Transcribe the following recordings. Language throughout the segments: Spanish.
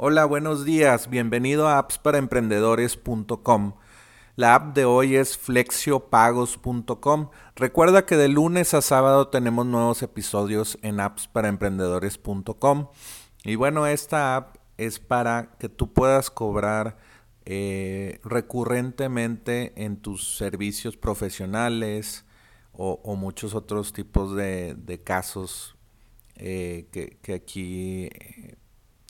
Hola, buenos días. Bienvenido a appsparaemprendedores.com. La app de hoy es flexiopagos.com. Recuerda que de lunes a sábado tenemos nuevos episodios en appsparaemprendedores.com. Y bueno, esta app es para que tú puedas cobrar eh, recurrentemente en tus servicios profesionales o, muchos otros tipos de, casos eh, que, aquí eh,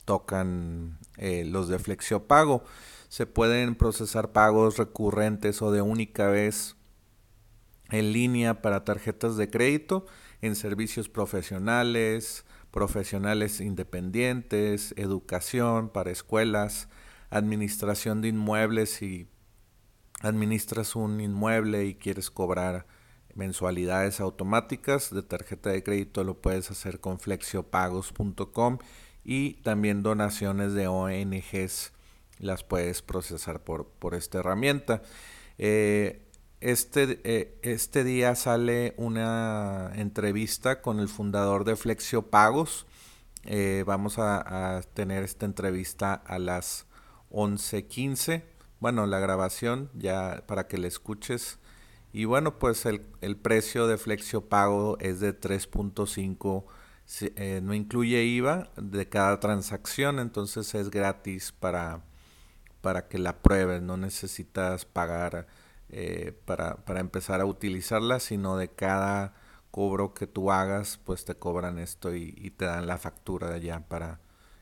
tocan eh, los de flexiopago. Se pueden procesar pagos recurrentes o de única vez en línea para tarjetas de crédito en servicios profesionales, profesionales independientes, educación para escuelas, administración de inmuebles si administras un inmueble y quieres cobrar mensualidades automáticas de tarjeta de crédito lo puedes hacer con flexiopagos.com y también donaciones de ONGs las puedes procesar por, por esta herramienta. Eh, este, eh, este día sale una entrevista con el fundador de Flexio Pagos. Eh, vamos a, a, tener esta entrevista a las 11.15. Bueno, la grabación ya para que la escuches. Y bueno, pues el, el precio de Flexio Pago es de 3.5 eh, no incluye IVA de cada transacción, entonces es gratis para, para que la pruebes, no necesitas pagar eh, para, para, empezar a utilizarla, sino de cada cobro que tú hagas, pues te cobran esto y, te dan la factura de allá para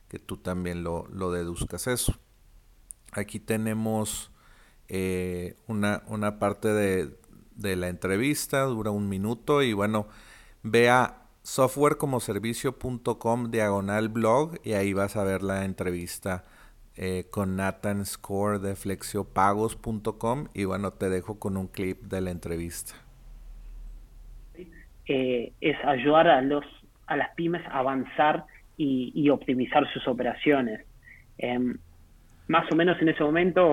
que tú también lo, lo deduzcas eso. Aquí tenemos eh, una, una parte de, de la entrevista, dura un minuto y bueno, vea softwarecomoservicio.com diagonal blog y ahí vas a ver la entrevista eh, con Nathan Score de flexiopagos.com y bueno, te dejo con un clip de la entrevista. Eh, es ayudar a, los, a las pymes a avanzar y, optimizar sus operaciones. Em, más o menos en ese momento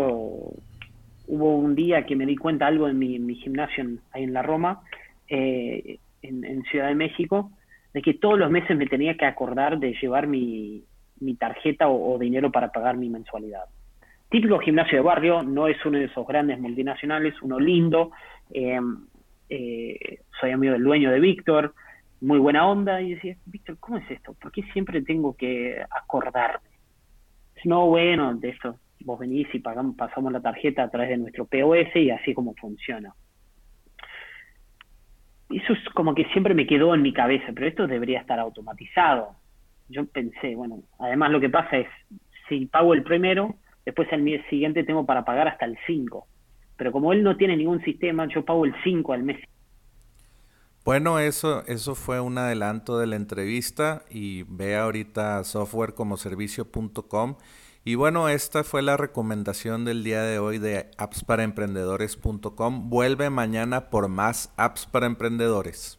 hubo un día que me di cuenta algo en mi, gimnasio ahí en la Roma, eh, en, Ciudad de México, de que todos los meses me tenía que acordar de llevar mi, tarjeta o, dinero para pagar mi mensualidad. Típico gimnasio de barrio, no es uno de esos grandes multinacionales, uno lindo. Eh, eh, soy amigo del dueño de Víctor, muy buena onda. Y decía, Víctor, ¿cómo es esto? ¿Por qué siempre tengo que acordarme? No, bueno, de eso, vos venís y pagamos, pasamos la tarjeta a través de nuestro POS y así como funciona eso es como que siempre me quedó en mi cabeza, pero esto debería estar automatizado. Yo pensé, bueno, además lo que pasa es, si pago el primero, después el mes siguiente tengo para pagar hasta el 5. Pero como él no tiene ningún sistema, yo pago el 5 al mes. Bueno, eso, eso fue un adelanto de la entrevista y ve ahorita softwarecomoservicio.com y bueno, esta fue la recomendación del día de hoy de appsparaemprendedores.com. Vuelve mañana por más apps para emprendedores.